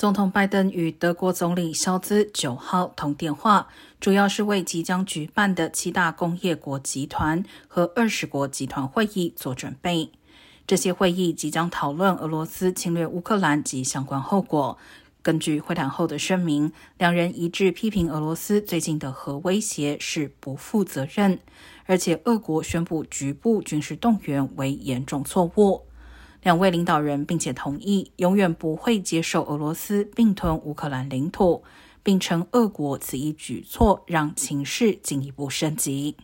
总统拜登与德国总理肖兹九号通电话，主要是为即将举办的七大工业国集团和二十国集团会议做准备。这些会议即将讨论俄罗斯侵略乌克兰及相关后果。根据会谈后的声明，两人一致批评俄罗斯最近的核威胁是不负责任，而且俄国宣布局部军事动员为严重错误。两位领导人并且同意，永远不会接受俄罗斯并吞乌克兰领土，并称俄国此一举措让情势进一步升级。